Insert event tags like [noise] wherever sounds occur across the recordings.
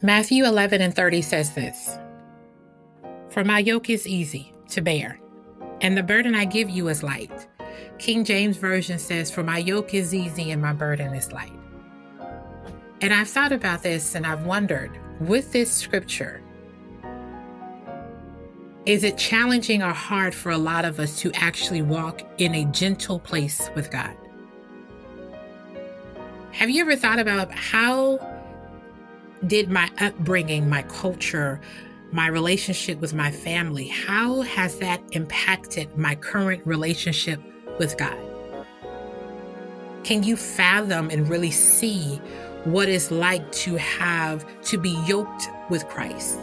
Matthew 11 and 30 says this For my yoke is easy to bear, and the burden I give you is light. King James Version says, For my yoke is easy and my burden is light. And I've thought about this and I've wondered with this scripture, is it challenging or hard for a lot of us to actually walk in a gentle place with God? Have you ever thought about how did my upbringing, my culture, my relationship with my family, how has that impacted my current relationship with God? Can you fathom and really see what it's like to have to be yoked with Christ?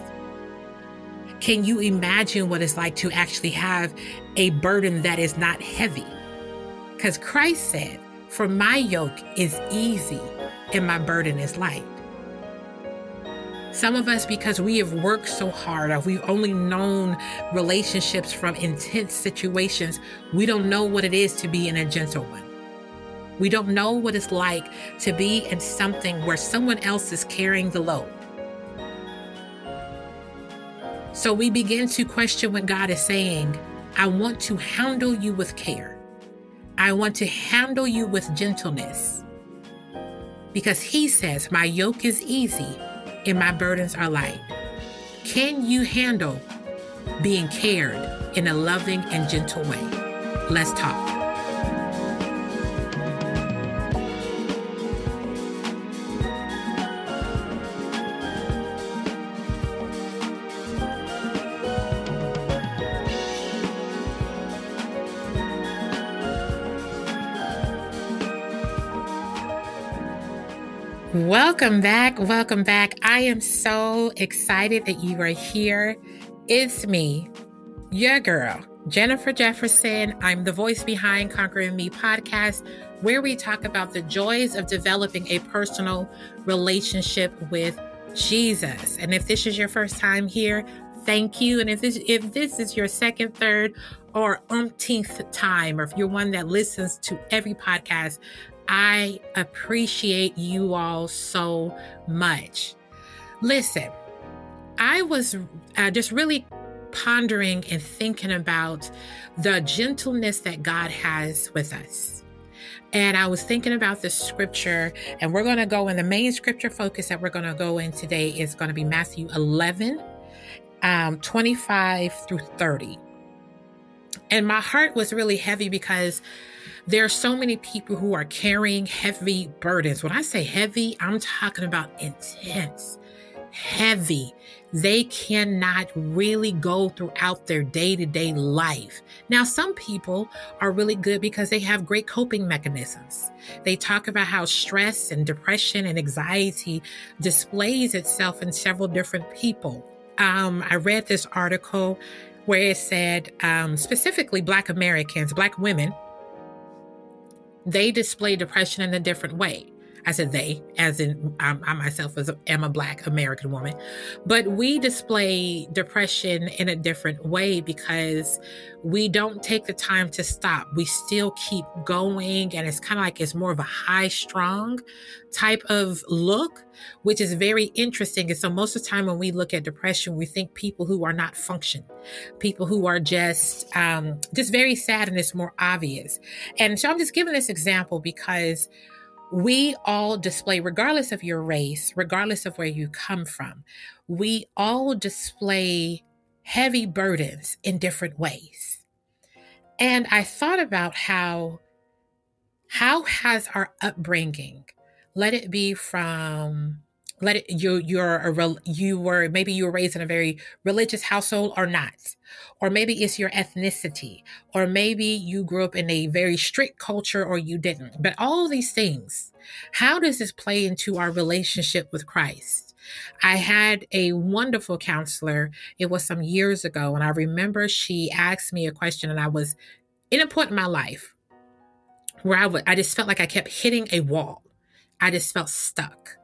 Can you imagine what it's like to actually have a burden that is not heavy? Because Christ said, For my yoke is easy and my burden is light. Some of us, because we have worked so hard, or we've only known relationships from intense situations, we don't know what it is to be in a gentle one. We don't know what it's like to be in something where someone else is carrying the load. So we begin to question what God is saying. I want to handle you with care. I want to handle you with gentleness. Because He says, My yoke is easy and my burdens are light. Can you handle being cared in a loving and gentle way? Let's talk. Welcome back. Welcome back. I am so excited that you are here. It's me, your girl, Jennifer Jefferson. I'm the voice behind Conquering Me podcast, where we talk about the joys of developing a personal relationship with Jesus. And if this is your first time here, thank you. And if this if this is your second, third, or umpteenth time, or if you're one that listens to every podcast, I appreciate you all so much. Listen, I was uh, just really pondering and thinking about the gentleness that God has with us. And I was thinking about the scripture, and we're going to go in the main scripture focus that we're going to go in today is going to be Matthew 11, um, 25 through 30. And my heart was really heavy because there are so many people who are carrying heavy burdens. When I say heavy, I'm talking about intense, heavy. They cannot really go throughout their day to day life. Now, some people are really good because they have great coping mechanisms. They talk about how stress and depression and anxiety displays itself in several different people. Um, I read this article where it said um, specifically Black Americans, Black women, they display depression in a different way. I said they, as in I, I myself am a Black American woman, but we display depression in a different way because we don't take the time to stop. We still keep going, and it's kind of like it's more of a high strong type of look, which is very interesting. And so, most of the time when we look at depression, we think people who are not function, people who are just um, just very sad, and it's more obvious. And so, I'm just giving this example because we all display, regardless of your race, regardless of where you come from, we all display heavy burdens in different ways. And I thought about how how has our upbringing let it be from let it you you're a you were maybe you were raised in a very religious household or not or maybe it's your ethnicity or maybe you grew up in a very strict culture or you didn't but all these things how does this play into our relationship with christ I had a wonderful counselor. It was some years ago, and I remember she asked me a question, and I was in a point in my life where I would I just felt like I kept hitting a wall. I just felt stuck.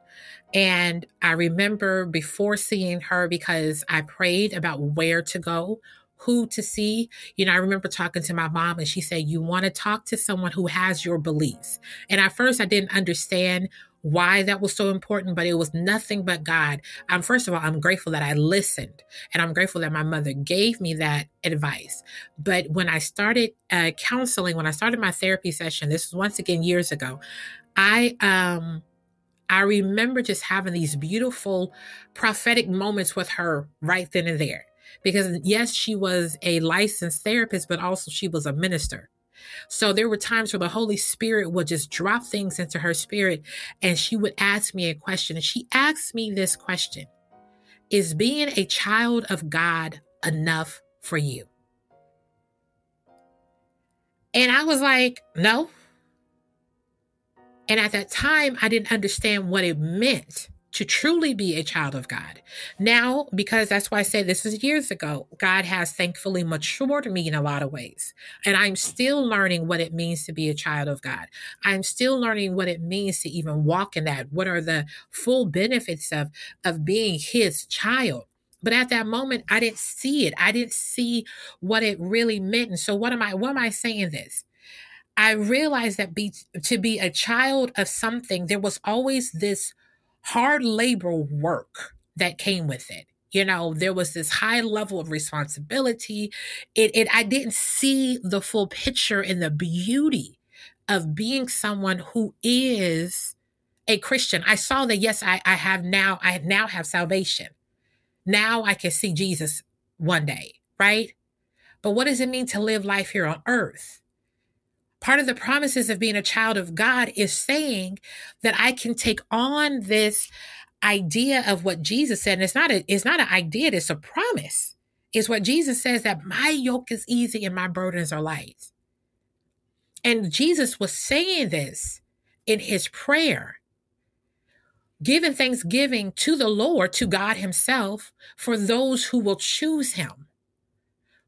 And I remember before seeing her, because I prayed about where to go, who to see. You know, I remember talking to my mom and she said, You want to talk to someone who has your beliefs. And at first, I didn't understand why that was so important, but it was nothing but God. Um, first of all, I'm grateful that I listened and I'm grateful that my mother gave me that advice. But when I started uh, counseling, when I started my therapy session, this was once again years ago, I, um, I remember just having these beautiful prophetic moments with her right then and there. Because yes, she was a licensed therapist, but also she was a minister. So there were times where the Holy Spirit would just drop things into her spirit and she would ask me a question. And she asked me this question Is being a child of God enough for you? And I was like, No. And at that time, I didn't understand what it meant to truly be a child of God. Now, because that's why I say this is years ago, God has thankfully matured me in a lot of ways. And I'm still learning what it means to be a child of God. I'm still learning what it means to even walk in that. What are the full benefits of, of being his child? But at that moment, I didn't see it. I didn't see what it really meant. And so what am I, what am I saying this? I realized that be, to be a child of something, there was always this hard labor work that came with it. You know there was this high level of responsibility. It, it i didn't see the full picture and the beauty of being someone who is a christian. I saw that yes i, I have now i now have salvation. Now i can see jesus one day right? But what does it mean to live life here on earth Part of the promises of being a child of God is saying that I can take on this idea of what Jesus said. And it's not a, it's not an idea, it's a promise. It's what Jesus says that my yoke is easy and my burdens are light. And Jesus was saying this in his prayer, giving thanksgiving to the Lord, to God Himself, for those who will choose Him.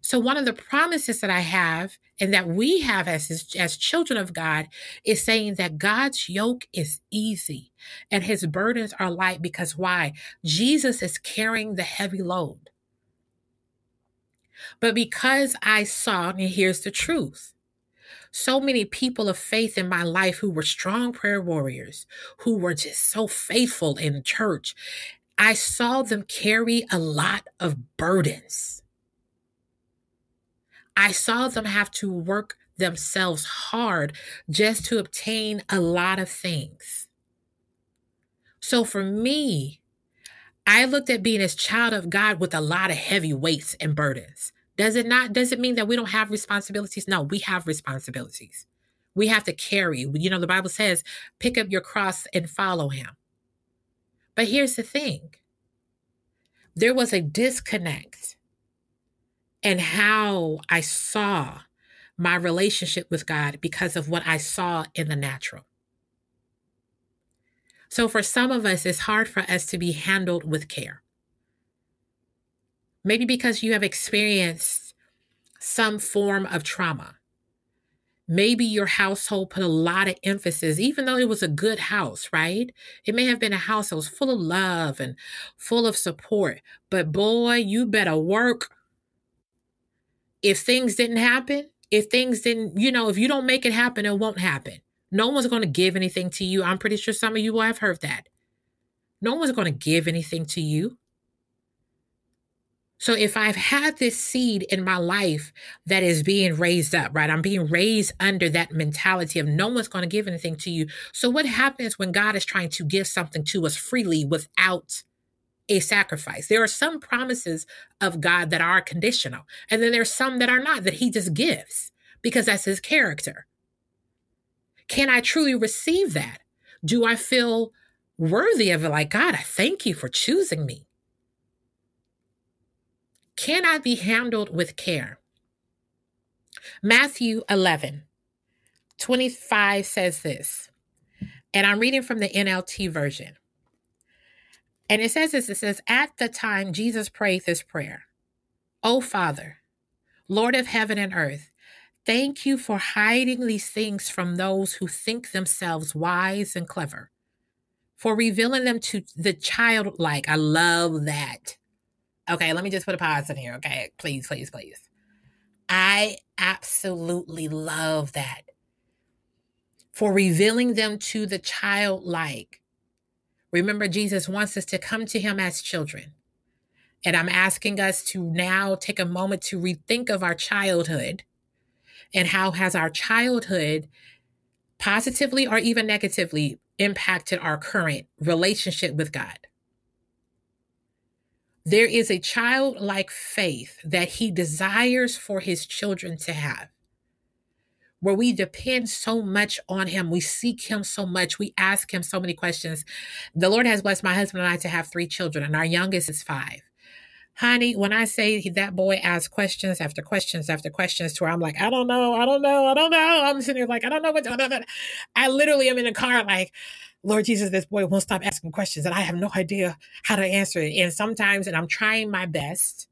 So, one of the promises that I have and that we have as, as children of God is saying that God's yoke is easy and his burdens are light because why? Jesus is carrying the heavy load. But because I saw, and here's the truth so many people of faith in my life who were strong prayer warriors, who were just so faithful in church, I saw them carry a lot of burdens. I saw them have to work themselves hard just to obtain a lot of things. So for me, I looked at being a child of God with a lot of heavy weights and burdens. Does it not does it mean that we don't have responsibilities? No, we have responsibilities. We have to carry. You know, the Bible says, pick up your cross and follow him. But here's the thing. There was a disconnect and how I saw my relationship with God because of what I saw in the natural. So, for some of us, it's hard for us to be handled with care. Maybe because you have experienced some form of trauma. Maybe your household put a lot of emphasis, even though it was a good house, right? It may have been a house that was full of love and full of support, but boy, you better work if things didn't happen, if things didn't, you know, if you don't make it happen, it won't happen. No one's going to give anything to you. I'm pretty sure some of you will have heard that. No one's going to give anything to you. So if I've had this seed in my life that is being raised up, right? I'm being raised under that mentality of no one's going to give anything to you. So what happens when God is trying to give something to us freely without a sacrifice. There are some promises of God that are conditional, and then there's some that are not, that He just gives because that's His character. Can I truly receive that? Do I feel worthy of it? Like, God, I thank you for choosing me. Can I be handled with care? Matthew 11, 25 says this, and I'm reading from the NLT version. And it says this it says, At the time Jesus prayed this prayer, O Father, Lord of heaven and earth, thank you for hiding these things from those who think themselves wise and clever, for revealing them to the childlike. I love that. Okay, let me just put a pause in here. Okay, please, please, please. I absolutely love that. For revealing them to the childlike Remember, Jesus wants us to come to him as children. And I'm asking us to now take a moment to rethink of our childhood and how has our childhood positively or even negatively impacted our current relationship with God. There is a childlike faith that he desires for his children to have where we depend so much on him. We seek him so much. We ask him so many questions. The Lord has blessed my husband and I to have three children, and our youngest is five. Honey, when I say that boy asks questions after questions after questions to where I'm like, I don't know, I don't know, I don't know. I'm sitting there like, I don't know what, I, literally am in the car like, Lord Jesus, this boy won't stop asking questions and I have no idea how to answer it. And sometimes, and I'm trying my best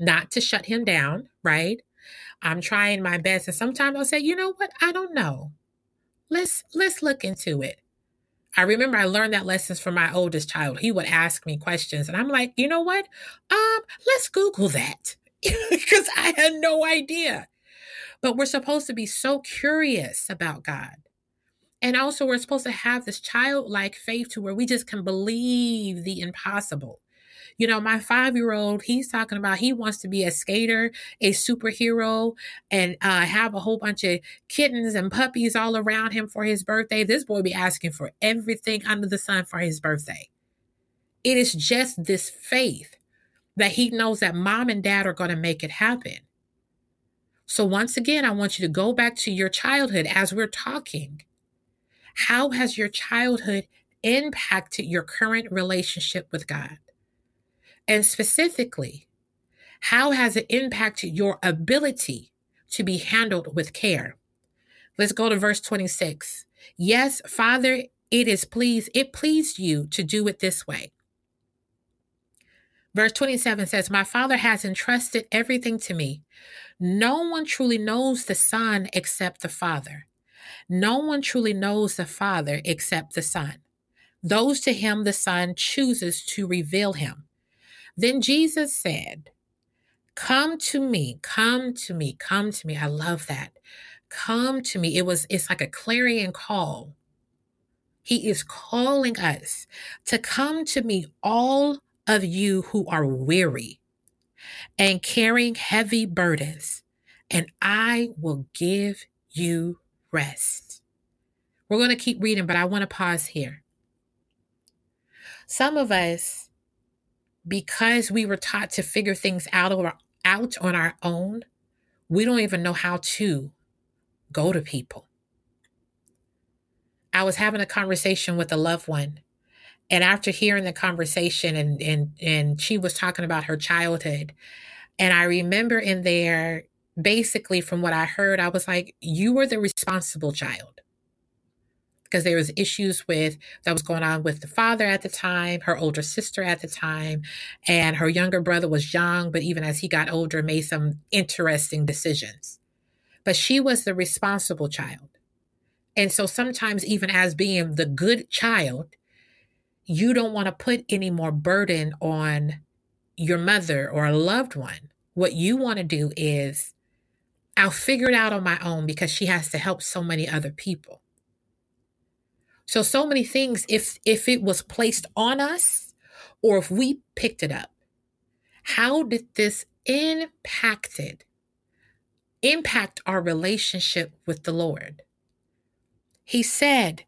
not to shut him down, right? I'm trying my best. And sometimes I'll say, you know what? I don't know. Let's let's look into it. I remember I learned that lessons from my oldest child. He would ask me questions, and I'm like, you know what? Um, let's Google that [laughs] because I had no idea. But we're supposed to be so curious about God. And also, we're supposed to have this childlike faith to where we just can believe the impossible. You know, my five year old, he's talking about he wants to be a skater, a superhero, and uh, have a whole bunch of kittens and puppies all around him for his birthday. This boy be asking for everything under the sun for his birthday. It is just this faith that he knows that mom and dad are going to make it happen. So, once again, I want you to go back to your childhood as we're talking. How has your childhood impacted your current relationship with God? And specifically, how has it impacted your ability to be handled with care? Let's go to verse 26. Yes, Father, it is pleased, it pleased you to do it this way. Verse 27 says, My Father has entrusted everything to me. No one truly knows the Son except the Father. No one truly knows the Father except the Son. Those to him the Son chooses to reveal him. Then Jesus said, Come to me, come to me, come to me. I love that. Come to me. It was, it's like a clarion call. He is calling us to come to me, all of you who are weary and carrying heavy burdens, and I will give you rest. We're going to keep reading, but I want to pause here. Some of us because we were taught to figure things out or out on our own, we don't even know how to go to people. I was having a conversation with a loved one, and after hearing the conversation and and and she was talking about her childhood, and I remember in there basically from what I heard, I was like, you were the responsible child because there was issues with that was going on with the father at the time, her older sister at the time, and her younger brother was young, but even as he got older, made some interesting decisions. But she was the responsible child. And so sometimes, even as being the good child, you don't want to put any more burden on your mother or a loved one. What you want to do is, I'll figure it out on my own because she has to help so many other people. So so many things if if it was placed on us or if we picked it up. How did this impacted impact our relationship with the Lord? He said,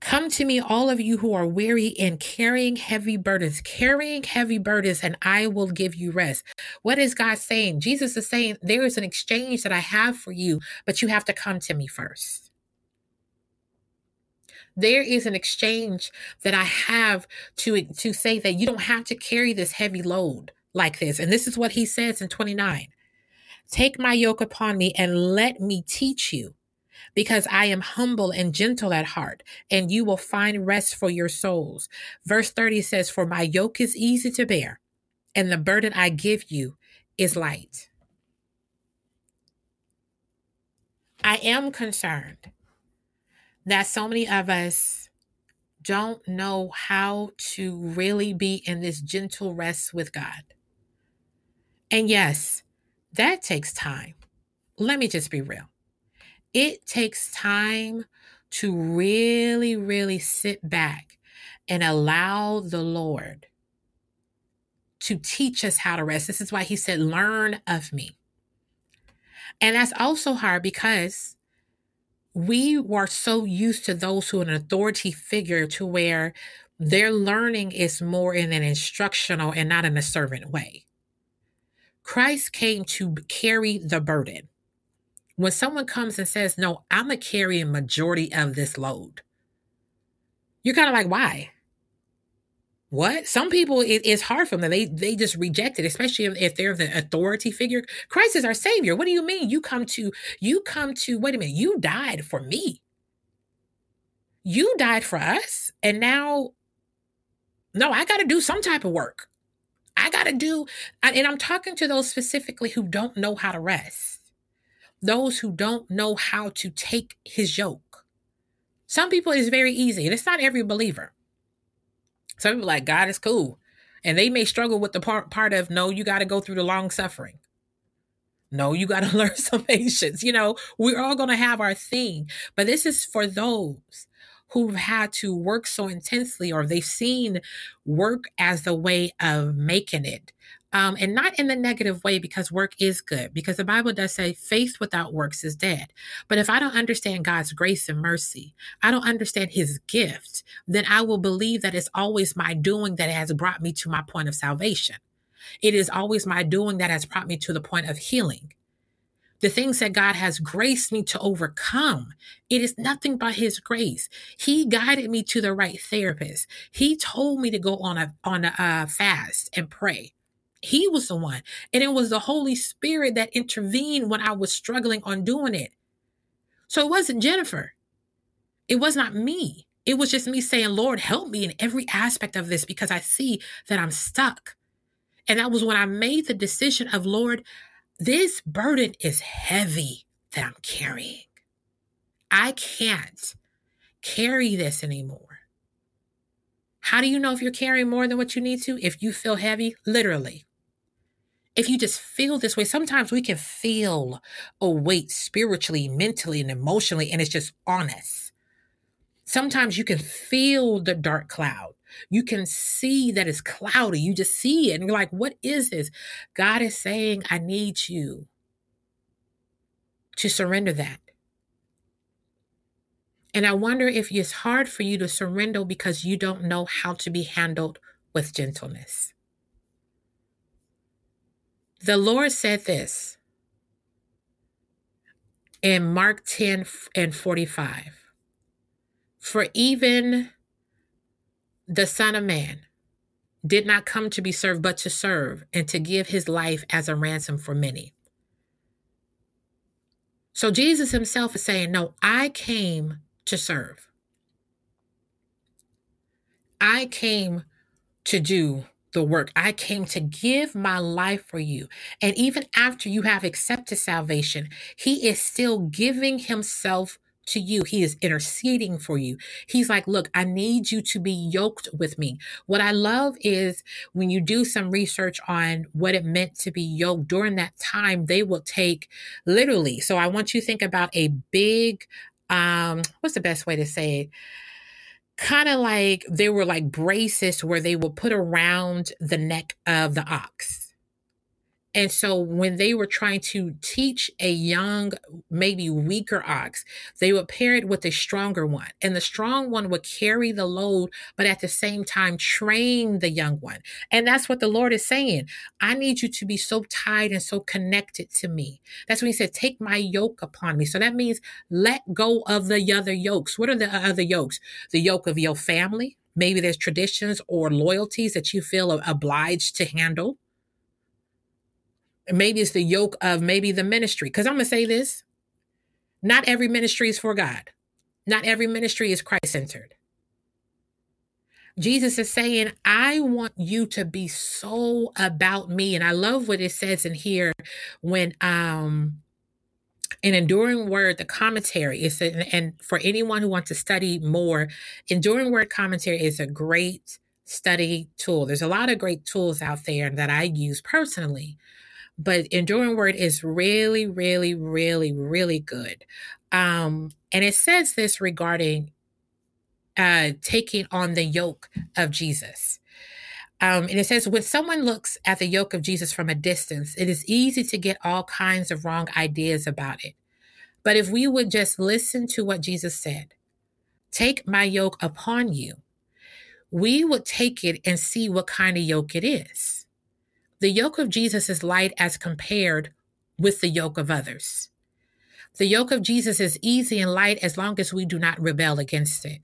Come to me, all of you who are weary and carrying heavy burdens, carrying heavy burdens, and I will give you rest. What is God saying? Jesus is saying, There is an exchange that I have for you, but you have to come to me first. There is an exchange that I have to, to say that you don't have to carry this heavy load like this. And this is what he says in 29 Take my yoke upon me and let me teach you, because I am humble and gentle at heart, and you will find rest for your souls. Verse 30 says, For my yoke is easy to bear, and the burden I give you is light. I am concerned that so many of us don't know how to really be in this gentle rest with God. And yes, that takes time. Let me just be real. It takes time to really, really sit back and allow the Lord to teach us how to rest. This is why he said, Learn of me. And that's also hard because we were so used to those who are an authority figure to where their learning is more in an instructional and not in a servant way. Christ came to carry the burden. When someone comes and says, No, I'm going to carry a majority of this load, you're kind of like, Why? What? Some people it, it's hard for them. They they just reject it, especially if, if they're the authority figure. Christ is our savior. What do you mean? You come to you come to wait a minute, you died for me. You died for us, and now no, I gotta do some type of work. I gotta do, and I'm talking to those specifically who don't know how to rest. Those who don't know how to take his yoke. Some people it's very easy, and it's not every believer. Some people like God is cool. And they may struggle with the part, part of no, you got to go through the long suffering. No, you got to [laughs] learn some patience. You know, we're all going to have our thing, but this is for those who've had to work so intensely or they've seen work as the way of making it um, and not in the negative way because work is good, because the Bible does say faith without works is dead. But if I don't understand God's grace and mercy, I don't understand his gift, then I will believe that it's always my doing that has brought me to my point of salvation. It is always my doing that has brought me to the point of healing. The things that God has graced me to overcome, it is nothing but His grace. He guided me to the right therapist. He told me to go on a on a uh, fast and pray. He was the one. And it was the Holy Spirit that intervened when I was struggling on doing it. So it wasn't Jennifer. It was not me. It was just me saying, Lord, help me in every aspect of this because I see that I'm stuck. And that was when I made the decision of, Lord, this burden is heavy that I'm carrying. I can't carry this anymore. How do you know if you're carrying more than what you need to? If you feel heavy, literally if you just feel this way, sometimes we can feel a weight spiritually, mentally, and emotionally, and it's just on us. Sometimes you can feel the dark cloud. You can see that it's cloudy. You just see it, and you're like, what is this? God is saying, I need you to surrender that. And I wonder if it's hard for you to surrender because you don't know how to be handled with gentleness. The Lord said this in Mark 10 and 45 For even the Son of Man did not come to be served, but to serve and to give his life as a ransom for many. So Jesus himself is saying, No, I came to serve. I came to do the work. I came to give my life for you. And even after you have accepted salvation, He is still giving Himself to you. He is interceding for you. He's like, Look, I need you to be yoked with me. What I love is when you do some research on what it meant to be yoked during that time, they will take literally. So I want you to think about a big, um, what's the best way to say it? Kind of like they were like braces where they would put around the neck of the ox. And so when they were trying to teach a young, maybe weaker ox, they would pair it with a stronger one. And the strong one would carry the load, but at the same time train the young one. And that's what the Lord is saying. I need you to be so tied and so connected to me. That's when he said, take my yoke upon me. So that means let go of the other yokes. What are the other yokes? The yoke of your family. Maybe there's traditions or loyalties that you feel obliged to handle maybe it's the yoke of maybe the ministry. Because I'm going to say this not every ministry is for God, not every ministry is Christ centered. Jesus is saying, I want you to be so about me. And I love what it says in here when um an enduring word, the commentary is and for anyone who wants to study more, enduring word commentary is a great study tool. There's a lot of great tools out there that I use personally but enduring word is really really really really good Um, and it says this regarding uh, taking on the yoke of Jesus. Um, and it says, when someone looks at the yoke of Jesus from a distance, it is easy to get all kinds of wrong ideas about it. But if we would just listen to what Jesus said, take my yoke upon you, we would take it and see what kind of yoke it is. The yoke of Jesus is light as compared with the yoke of others. The yoke of Jesus is easy and light as long as we do not rebel against it.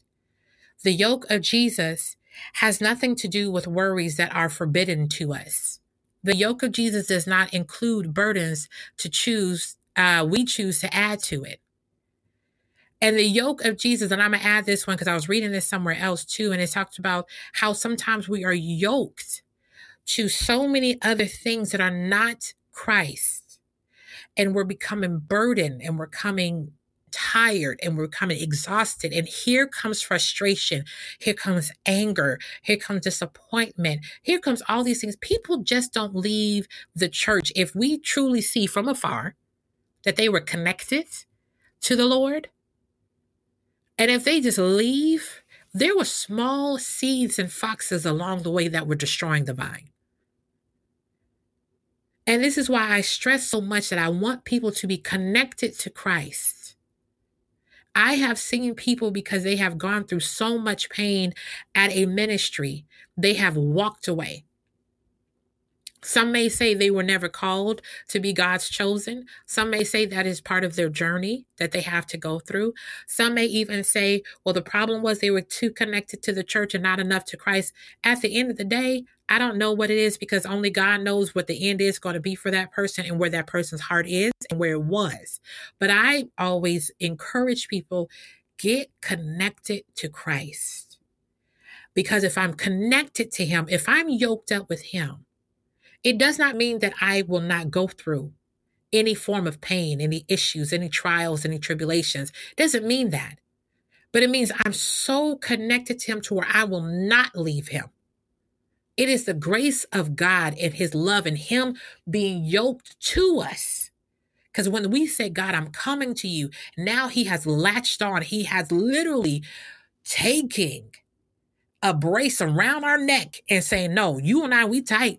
The yoke of Jesus has nothing to do with worries that are forbidden to us. The yoke of Jesus does not include burdens to choose, uh, we choose to add to it. And the yoke of Jesus, and I'm going to add this one because I was reading this somewhere else too, and it talks about how sometimes we are yoked to so many other things that are not Christ. And we're becoming burdened and we're coming tired and we're coming exhausted. And here comes frustration. Here comes anger. Here comes disappointment. Here comes all these things. People just don't leave the church. If we truly see from afar that they were connected to the Lord, and if they just leave, there were small seeds and foxes along the way that were destroying the vine. And this is why I stress so much that I want people to be connected to Christ. I have seen people because they have gone through so much pain at a ministry, they have walked away. Some may say they were never called to be God's chosen. Some may say that is part of their journey that they have to go through. Some may even say, well, the problem was they were too connected to the church and not enough to Christ. At the end of the day, I don't know what it is because only God knows what the end is going to be for that person and where that person's heart is and where it was. But I always encourage people get connected to Christ. Because if I'm connected to Him, if I'm yoked up with Him, it does not mean that I will not go through any form of pain, any issues, any trials, any tribulations. It doesn't mean that. But it means I'm so connected to him to where I will not leave him. It is the grace of God and his love and him being yoked to us. Because when we say, God, I'm coming to you, now he has latched on. He has literally taking a brace around our neck and saying, No, you and I, we tight.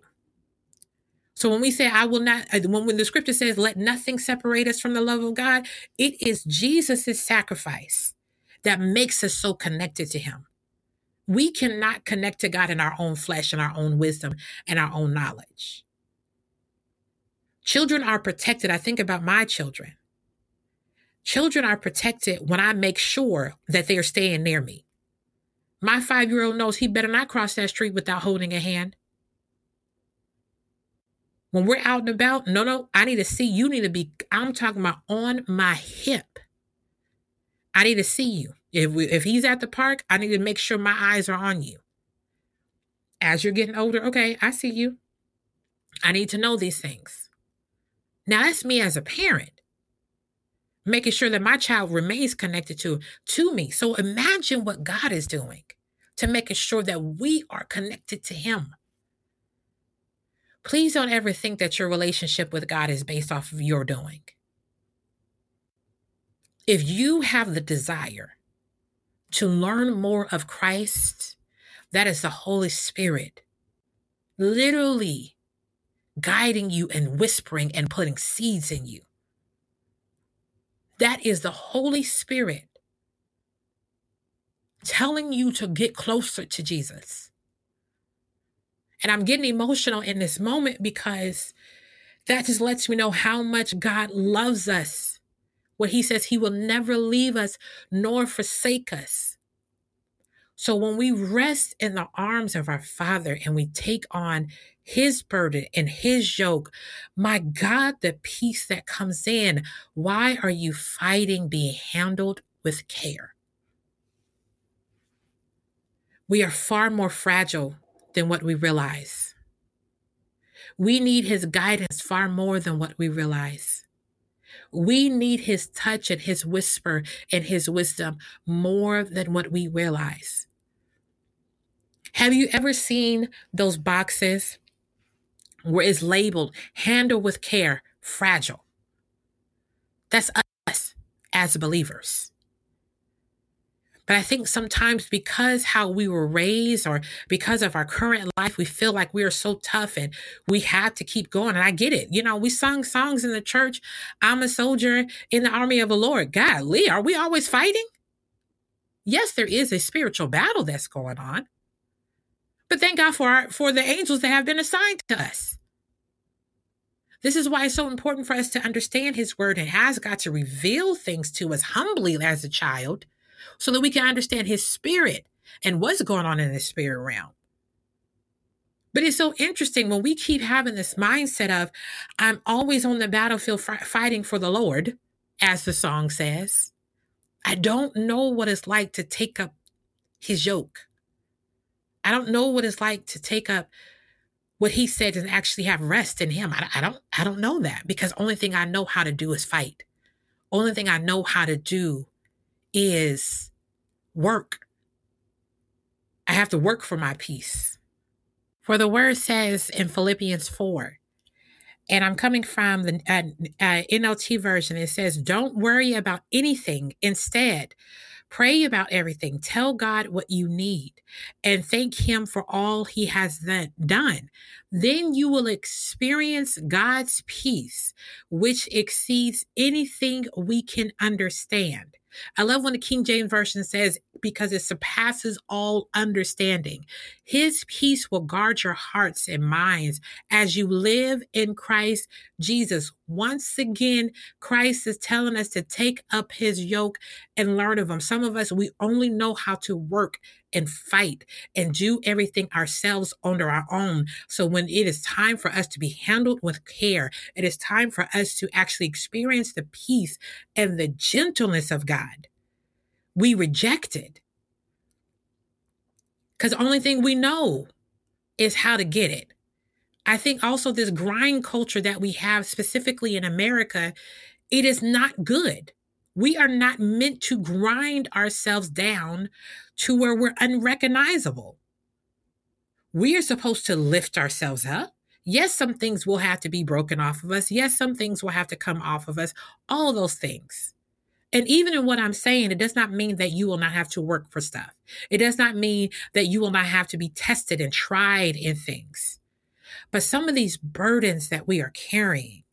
So when we say, I will not, uh, when, when the scripture says, let nothing separate us from the love of God, it is Jesus' sacrifice that makes us so connected to him. We cannot connect to God in our own flesh and our own wisdom and our own knowledge. Children are protected. I think about my children. Children are protected when I make sure that they are staying near me. My five year old knows he better not cross that street without holding a hand. When we're out and about, no, no, I need to see you need to be, I'm talking about on my hip. I need to see you. If we, if he's at the park, I need to make sure my eyes are on you. As you're getting older, okay, I see you. I need to know these things. Now that's me as a parent, making sure that my child remains connected to to me. So imagine what God is doing to making sure that we are connected to Him. Please don't ever think that your relationship with God is based off of your doing. If you have the desire to learn more of Christ, that is the Holy Spirit literally guiding you and whispering and putting seeds in you. That is the Holy Spirit telling you to get closer to Jesus. And I'm getting emotional in this moment because that just lets me know how much God loves us. What he says, he will never leave us nor forsake us. So when we rest in the arms of our Father and we take on his burden and his yoke, my God, the peace that comes in. Why are you fighting being handled with care? We are far more fragile than what we realize. We need his guidance far more than what we realize. We need his touch and his whisper and his wisdom more than what we realize. Have you ever seen those boxes where it's labeled handle with care, fragile? That's us. as believers. But I think sometimes because how we were raised or because of our current life, we feel like we are so tough and we have to keep going. And I get it. You know, we sung songs in the church. I'm a soldier in the army of the Lord. God, Lee, are we always fighting? Yes, there is a spiritual battle that's going on. But thank God for our, for the angels that have been assigned to us. This is why it's so important for us to understand his word and ask God to reveal things to us humbly as a child so that we can understand his spirit and what's going on in the spirit realm. But it's so interesting when we keep having this mindset of, I'm always on the battlefield fighting for the Lord, as the song says. I don't know what it's like to take up his yoke. I don't know what it's like to take up what he said and actually have rest in him. I, I don't I don't know that because only thing I know how to do is fight. Only thing I know how to do is work. I have to work for my peace. For the word says in Philippians 4, and I'm coming from the uh, uh, NLT version, it says, Don't worry about anything. Instead, Pray about everything. Tell God what you need and thank Him for all He has done. Then you will experience God's peace, which exceeds anything we can understand. I love when the King James Version says, because it surpasses all understanding. His peace will guard your hearts and minds as you live in Christ Jesus. Once again, Christ is telling us to take up his yoke and learn of him. Some of us, we only know how to work and fight and do everything ourselves under our own. So when it is time for us to be handled with care, it is time for us to actually experience the peace and the gentleness of God. We reject it. Because the only thing we know is how to get it. I think also this grind culture that we have specifically in America, it is not good. We are not meant to grind ourselves down to where we're unrecognizable. We are supposed to lift ourselves up. Yes, some things will have to be broken off of us. Yes, some things will have to come off of us. All those things. And even in what I'm saying, it does not mean that you will not have to work for stuff. It does not mean that you will not have to be tested and tried in things. But some of these burdens that we are carrying,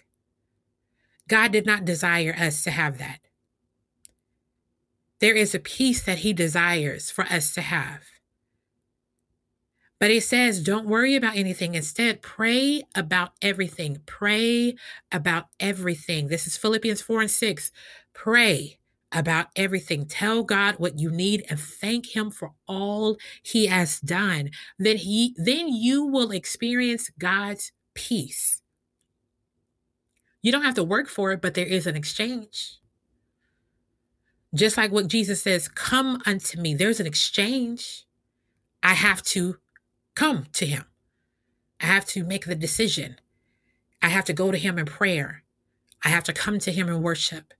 God did not desire us to have that. There is a peace that He desires for us to have. But He says, don't worry about anything. Instead, pray about everything. Pray about everything. This is Philippians 4 and 6. Pray about everything. Tell God what you need and thank him for all he has done. Then he then you will experience God's peace. You don't have to work for it, but there is an exchange. Just like what Jesus says, come unto me. There's an exchange. I have to come to him. I have to make the decision. I have to go to him in prayer. I have to come to him in worship.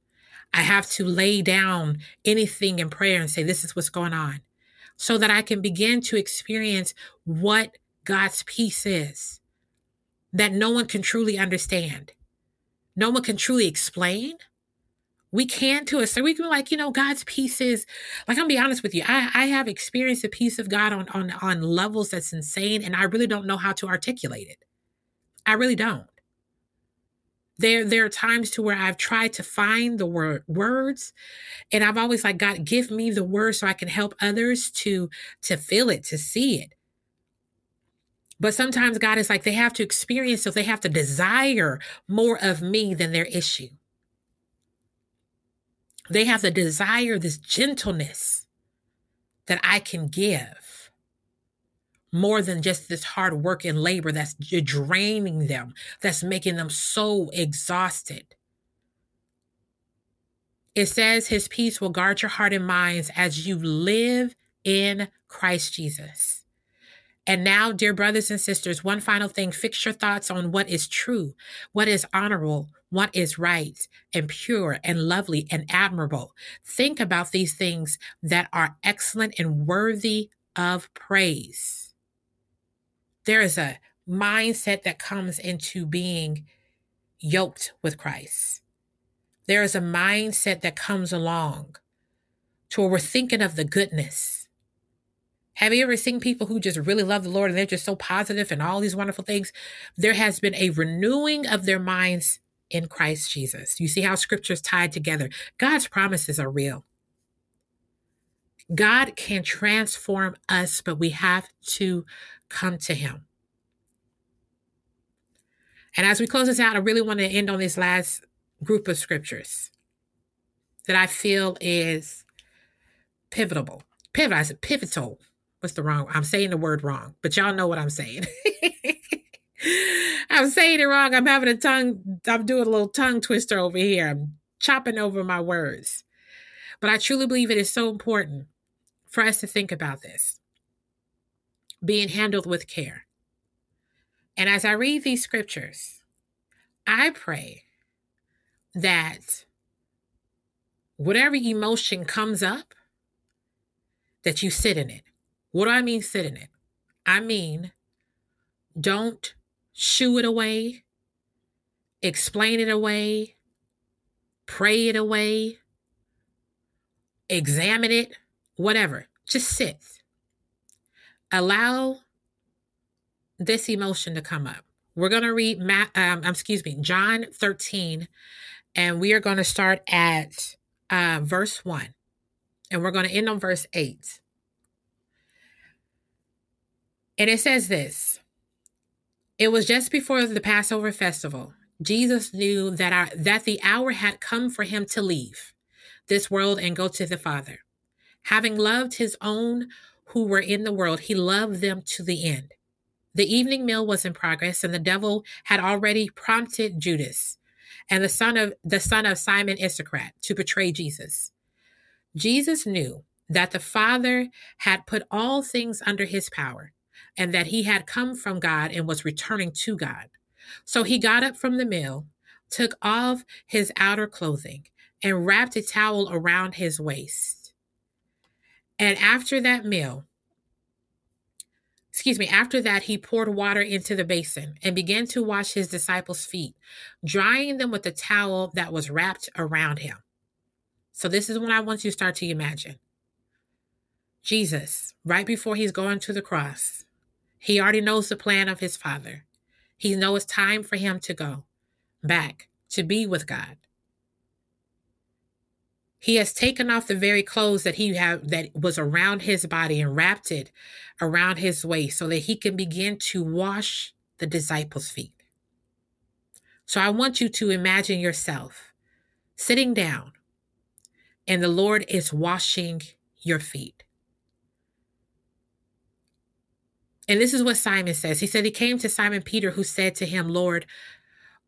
I have to lay down anything in prayer and say, This is what's going on, so that I can begin to experience what God's peace is that no one can truly understand, no one can truly explain. We can to a So we can be like, you know, God's peace is like I'm gonna be honest with you. I, I have experienced the peace of God on on on levels that's insane, and I really don't know how to articulate it. I really don't there there are times to where I've tried to find the word words and I've always like God give me the word so I can help others to to feel it to see it but sometimes God is like they have to experience so they have to desire more of me than their issue they have the desire this gentleness that I can give more than just this hard work and labor that's draining them, that's making them so exhausted. It says his peace will guard your heart and minds as you live in Christ Jesus. And now, dear brothers and sisters, one final thing fix your thoughts on what is true, what is honorable, what is right and pure and lovely and admirable. Think about these things that are excellent and worthy of praise there is a mindset that comes into being yoked with Christ. There is a mindset that comes along to where we're thinking of the goodness. Have you ever seen people who just really love the Lord and they're just so positive and all these wonderful things? There has been a renewing of their minds in Christ Jesus. You see how scriptures tied together. God's promises are real. God can transform us, but we have to come to Him. And as we close this out, I really want to end on this last group of scriptures that I feel is pivotal. Pivotal. I said pivotal. What's the wrong? I'm saying the word wrong, but y'all know what I'm saying. [laughs] I'm saying it wrong. I'm having a tongue, I'm doing a little tongue twister over here. I'm chopping over my words. But I truly believe it is so important for us to think about this being handled with care. And as I read these scriptures, I pray that whatever emotion comes up, that you sit in it. What do I mean sit in it? I mean, don't shoo it away, explain it away, pray it away, examine it, whatever. Just sit. Allow this emotion to come up. We're going to read, Matt, um, excuse me, John 13, and we are going to start at uh, verse 1, and we're going to end on verse 8. And it says this It was just before the Passover festival. Jesus knew that, our, that the hour had come for him to leave this world and go to the Father. Having loved his own who were in the world, he loved them to the end. The evening meal was in progress, and the devil had already prompted Judas and the son of the son of Simon Iscariot to betray Jesus. Jesus knew that the Father had put all things under his power, and that he had come from God and was returning to God. So he got up from the meal, took off his outer clothing, and wrapped a towel around his waist. And after that meal, excuse me, after that, he poured water into the basin and began to wash his disciples' feet, drying them with the towel that was wrapped around him. So, this is what I want you to start to imagine. Jesus, right before he's going to the cross, he already knows the plan of his Father. He knows it's time for him to go back to be with God. He has taken off the very clothes that he had that was around his body and wrapped it around his waist so that he can begin to wash the disciples' feet. So I want you to imagine yourself sitting down and the Lord is washing your feet. And this is what Simon says. He said he came to Simon Peter, who said to him, Lord,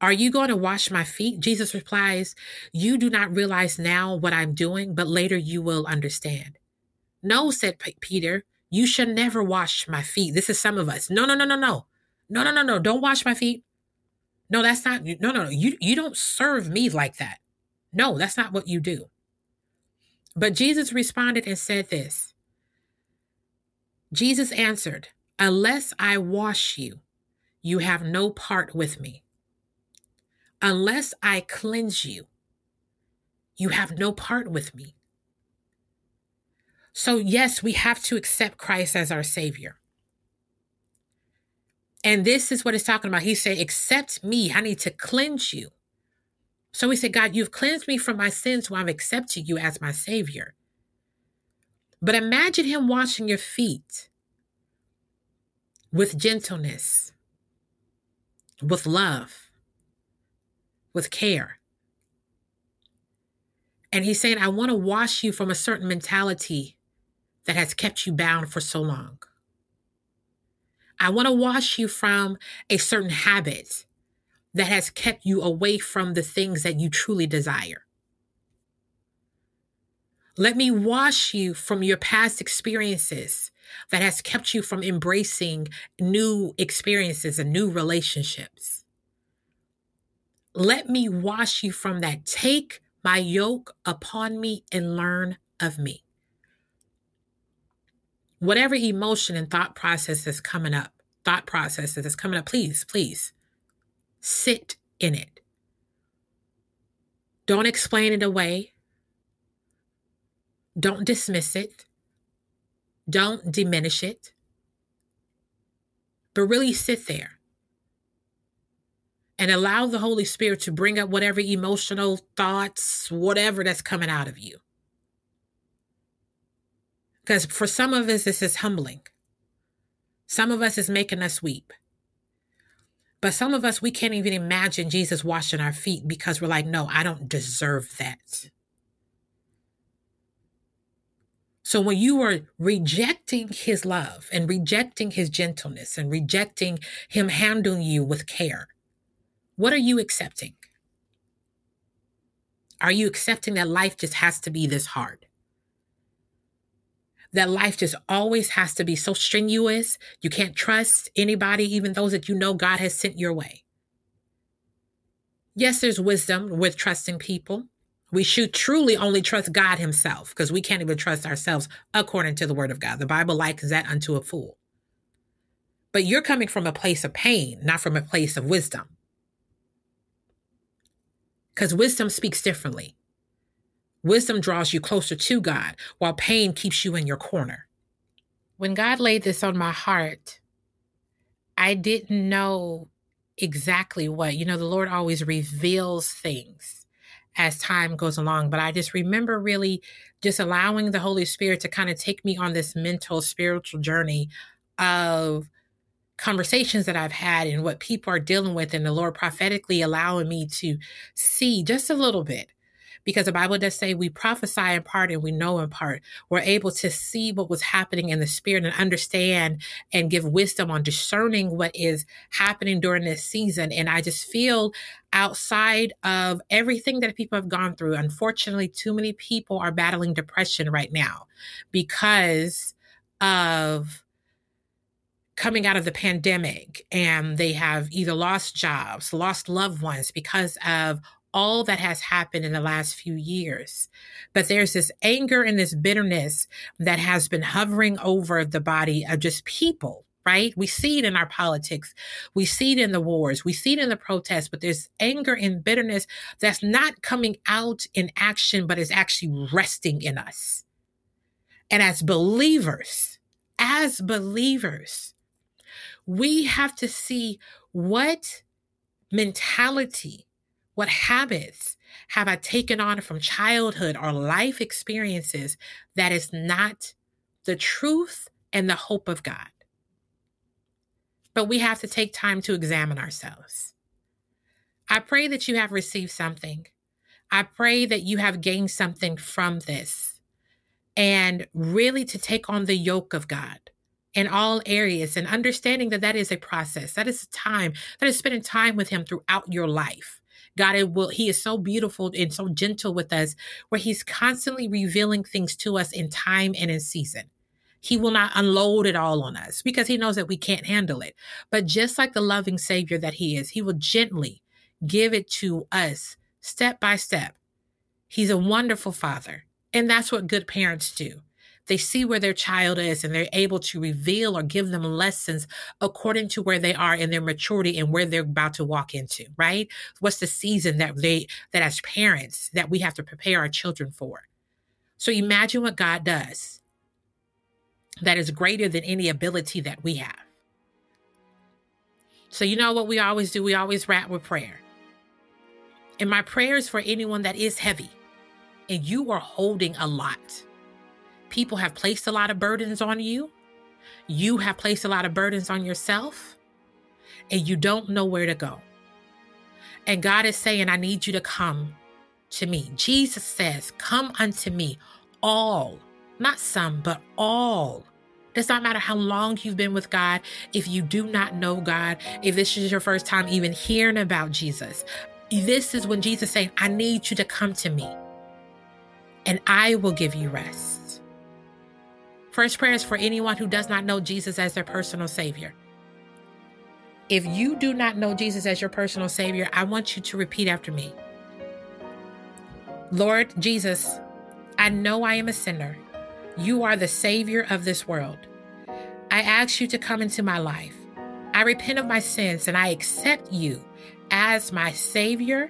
are you going to wash my feet? Jesus replies, You do not realize now what I'm doing, but later you will understand. No, said P- Peter, you should never wash my feet. This is some of us. No, no, no, no, no. No, no, no, no. Don't wash my feet. No, that's not no, no, no. You you don't serve me like that. No, that's not what you do. But Jesus responded and said this. Jesus answered, Unless I wash you, you have no part with me unless I cleanse you, you have no part with me. So, yes, we have to accept Christ as our Savior. And this is what he's talking about. He said, Accept me. I need to cleanse you. So he said, God, you've cleansed me from my sins, so I've accepted you as my Savior. But imagine him washing your feet with gentleness, with love with care. And he's saying, I want to wash you from a certain mentality that has kept you bound for so long. I want to wash you from a certain habit that has kept you away from the things that you truly desire. Let me wash you from your past experiences that has kept you from embracing new experiences and new relationships. Let me wash you from that. Take my yoke upon me and learn of me. Whatever emotion and thought process is coming up, thought process that is coming up, please, please sit in it. Don't explain it away. Don't dismiss it. Don't diminish it. But really sit there and allow the Holy Spirit to bring up whatever emotional thoughts, whatever that's coming out of you. Because for some of us, this is humbling. Some of us is making us weep. But some of us, we can't even imagine Jesus washing our feet because we're like, no, I don't deserve that. So when you are rejecting his love and rejecting his gentleness and rejecting him handling you with care, what are you accepting? Are you accepting that life just has to be this hard? That life just always has to be so strenuous, you can't trust anybody, even those that you know God has sent your way. Yes, there's wisdom with trusting people. We should truly only trust God Himself because we can't even trust ourselves according to the Word of God. The Bible likens that unto a fool. But you're coming from a place of pain, not from a place of wisdom. Because wisdom speaks differently. Wisdom draws you closer to God, while pain keeps you in your corner. When God laid this on my heart, I didn't know exactly what. You know, the Lord always reveals things as time goes along. But I just remember really just allowing the Holy Spirit to kind of take me on this mental, spiritual journey of conversations that I've had and what people are dealing with, and the Lord prophetically allowing me to see just a little bit because the Bible does say we prophesy in part and we know in part. We're able to see what was happening in the spirit and understand and give wisdom on discerning what is happening during this season. And I just feel outside of everything that people have gone through, unfortunately, too many people are battling depression right now because of coming out of the pandemic and they have either lost jobs, lost loved ones because of all that has happened in the last few years. But there's this anger and this bitterness that has been hovering over the body of just people, right? We see it in our politics. We see it in the wars. We see it in the protests, but there's anger and bitterness that's not coming out in action, but is actually resting in us. And as believers, as believers, we have to see what mentality what habits have I taken on from childhood or life experiences that is not the truth and the hope of God? But we have to take time to examine ourselves. I pray that you have received something. I pray that you have gained something from this and really to take on the yoke of God in all areas and understanding that that is a process. That is a time, that is spending time with Him throughout your life. God it will he is so beautiful and so gentle with us where he's constantly revealing things to us in time and in season. He will not unload it all on us because he knows that we can't handle it. But just like the loving savior that he is, he will gently give it to us step by step. He's a wonderful father. And that's what good parents do. They see where their child is and they're able to reveal or give them lessons according to where they are in their maturity and where they're about to walk into, right? What's the season that they, that as parents, that we have to prepare our children for. So imagine what God does that is greater than any ability that we have. So, you know what we always do? We always wrap with prayer. And my prayers for anyone that is heavy and you are holding a lot people have placed a lot of burdens on you. You have placed a lot of burdens on yourself, and you don't know where to go. And God is saying, I need you to come to me. Jesus says, Come unto me, all, not some, but all. Does not matter how long you've been with God. If you do not know God, if this is your first time even hearing about Jesus, this is when Jesus saying, I need you to come to me and I will give you rest. First prayer is for anyone who does not know Jesus as their personal Savior. If you do not know Jesus as your personal Savior, I want you to repeat after me Lord Jesus, I know I am a sinner. You are the Savior of this world. I ask you to come into my life. I repent of my sins and I accept you as my Savior,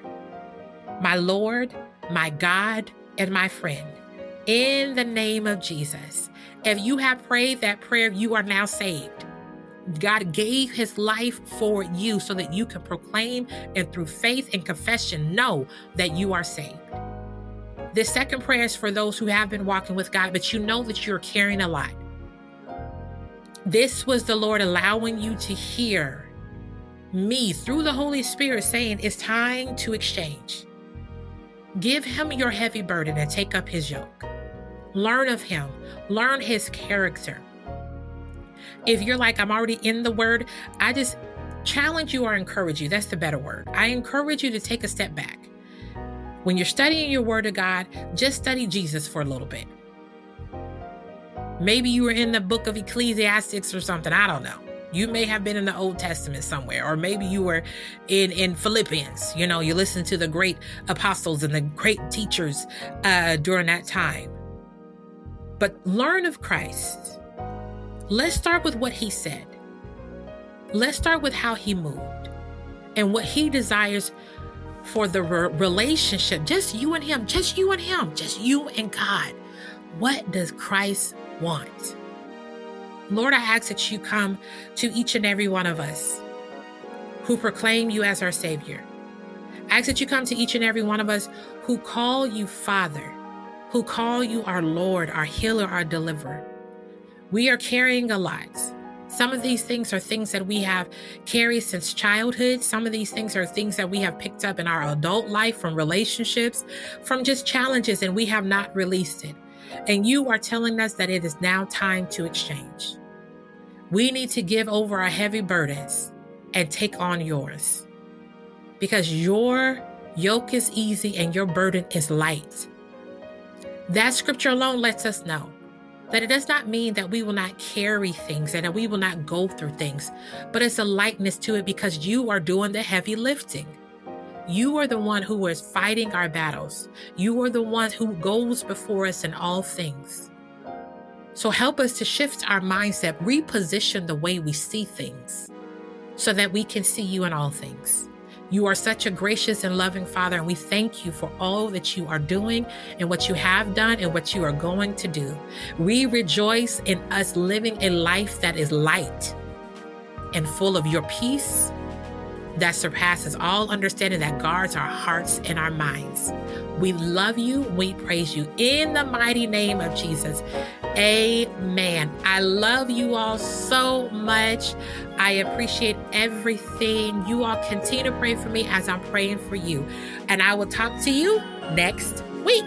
my Lord, my God and my friend. In the name of Jesus. If you have prayed that prayer, you are now saved. God gave his life for you so that you can proclaim and through faith and confession know that you are saved. The second prayer is for those who have been walking with God, but you know that you're carrying a lot. This was the Lord allowing you to hear me through the Holy Spirit saying, It's time to exchange. Give him your heavy burden and take up his yoke. Learn of him, learn his character. If you're like, I'm already in the word, I just challenge you or encourage you. That's the better word. I encourage you to take a step back. When you're studying your word of God, just study Jesus for a little bit. Maybe you were in the book of Ecclesiastics or something. I don't know. You may have been in the Old Testament somewhere, or maybe you were in in Philippians. You know, you listen to the great apostles and the great teachers uh, during that time. But learn of Christ. Let's start with what he said. Let's start with how he moved and what he desires for the re- relationship. Just you and him, just you and him, just you and God. What does Christ want? Lord, I ask that you come to each and every one of us who proclaim you as our Savior. I ask that you come to each and every one of us who call you Father, who call you our Lord, our healer, our deliverer. We are carrying a lot. Some of these things are things that we have carried since childhood. Some of these things are things that we have picked up in our adult life from relationships, from just challenges, and we have not released it. And you are telling us that it is now time to exchange. We need to give over our heavy burdens and take on yours because your yoke is easy and your burden is light. That scripture alone lets us know that it does not mean that we will not carry things and that we will not go through things, but it's a likeness to it because you are doing the heavy lifting. You are the one who is fighting our battles. You are the one who goes before us in all things. So help us to shift our mindset, reposition the way we see things so that we can see you in all things. You are such a gracious and loving Father, and we thank you for all that you are doing and what you have done and what you are going to do. We rejoice in us living a life that is light and full of your peace that surpasses all understanding that guards our hearts and our minds. We love you. We praise you in the mighty name of Jesus. Amen. I love you all so much. I appreciate everything. You all continue to pray for me as I'm praying for you. And I will talk to you next week.